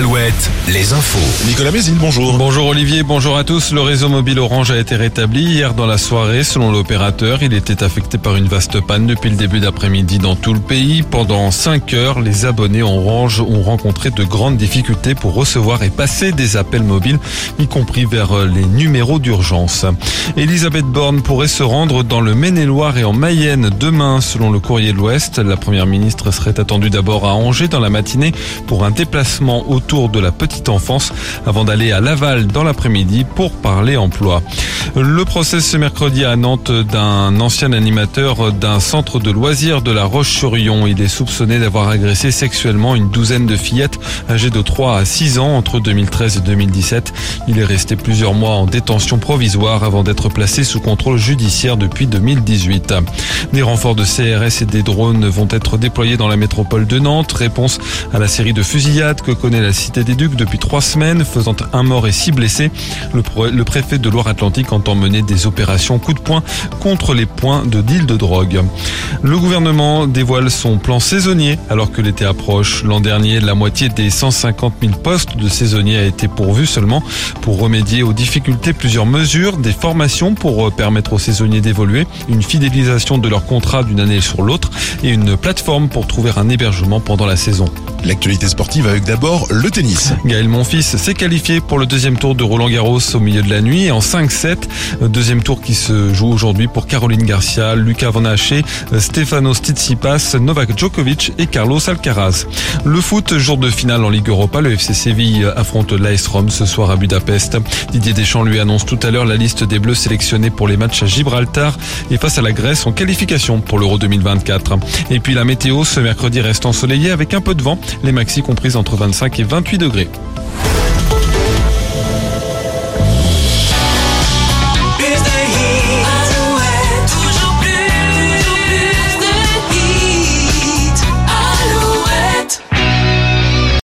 al Alouette, les infos. Nicolas Mézil, bonjour. Bonjour Olivier, bonjour à tous. Le réseau mobile Orange a été rétabli hier dans la soirée. Selon l'opérateur, il était affecté par une vaste panne depuis le début d'après-midi dans tout le pays. Pendant 5 heures, les abonnés Orange ont rencontré de grandes difficultés pour recevoir et passer des appels mobiles, y compris vers les numéros d'urgence. Elisabeth Borne pourrait se rendre dans le Maine-et-Loire et en Mayenne demain, selon le courrier de l'Ouest. La première ministre serait attendue d'abord à Angers dans la matinée pour un déplacement autour de la petite enfance avant d'aller à Laval dans l'après-midi pour parler emploi. Le procès ce mercredi à Nantes d'un ancien animateur d'un centre de loisirs de la Roche-sur-Yon. Il est soupçonné d'avoir agressé sexuellement une douzaine de fillettes âgées de 3 à 6 ans entre 2013 et 2017. Il est resté plusieurs mois en détention provisoire avant d'être placé sous contrôle judiciaire depuis 2018. Des renforts de CRS et des drones vont être déployés dans la métropole de Nantes. Réponse à la série de fusillades que connaît la Cité des Ducs depuis trois semaines, faisant un mort et six blessés. Le, préfet de Loire-Atlantique entend mener des opérations coup de poing contre les points de deal de drogue. Le gouvernement dévoile son plan saisonnier alors que l'été approche. L'an dernier, la moitié des 150 000 postes de saisonniers a été pourvu seulement. Pour remédier aux difficultés, plusieurs mesures, des formations pour permettre aux saisonniers d'évoluer, une fidélisation de leur contrat d'une année sur l'autre et une plateforme pour trouver un hébergement pendant la saison. L'actualité sportive avec d'abord le tennis. Gaël Monfils s'est qualifié pour le deuxième tour de Roland Garros au milieu de la nuit en 5-7. Deuxième tour qui se joue aujourd'hui pour Caroline Garcia, Lucas Van Haché, Stefano Tsitsipas, Novak Djokovic et Carlos Alcaraz. Le foot, jour de finale en Ligue Europa, le FC Séville affronte l'AS Rome ce soir à Budapest. Didier Deschamps lui annonce tout à l'heure la liste des Bleus sélectionnés pour les matchs à Gibraltar et face à la Grèce en qualification pour l'Euro 2024. Et puis la météo ce mercredi reste ensoleillé avec un peu de vent, les maxi comprises entre 25 et 28 degrés.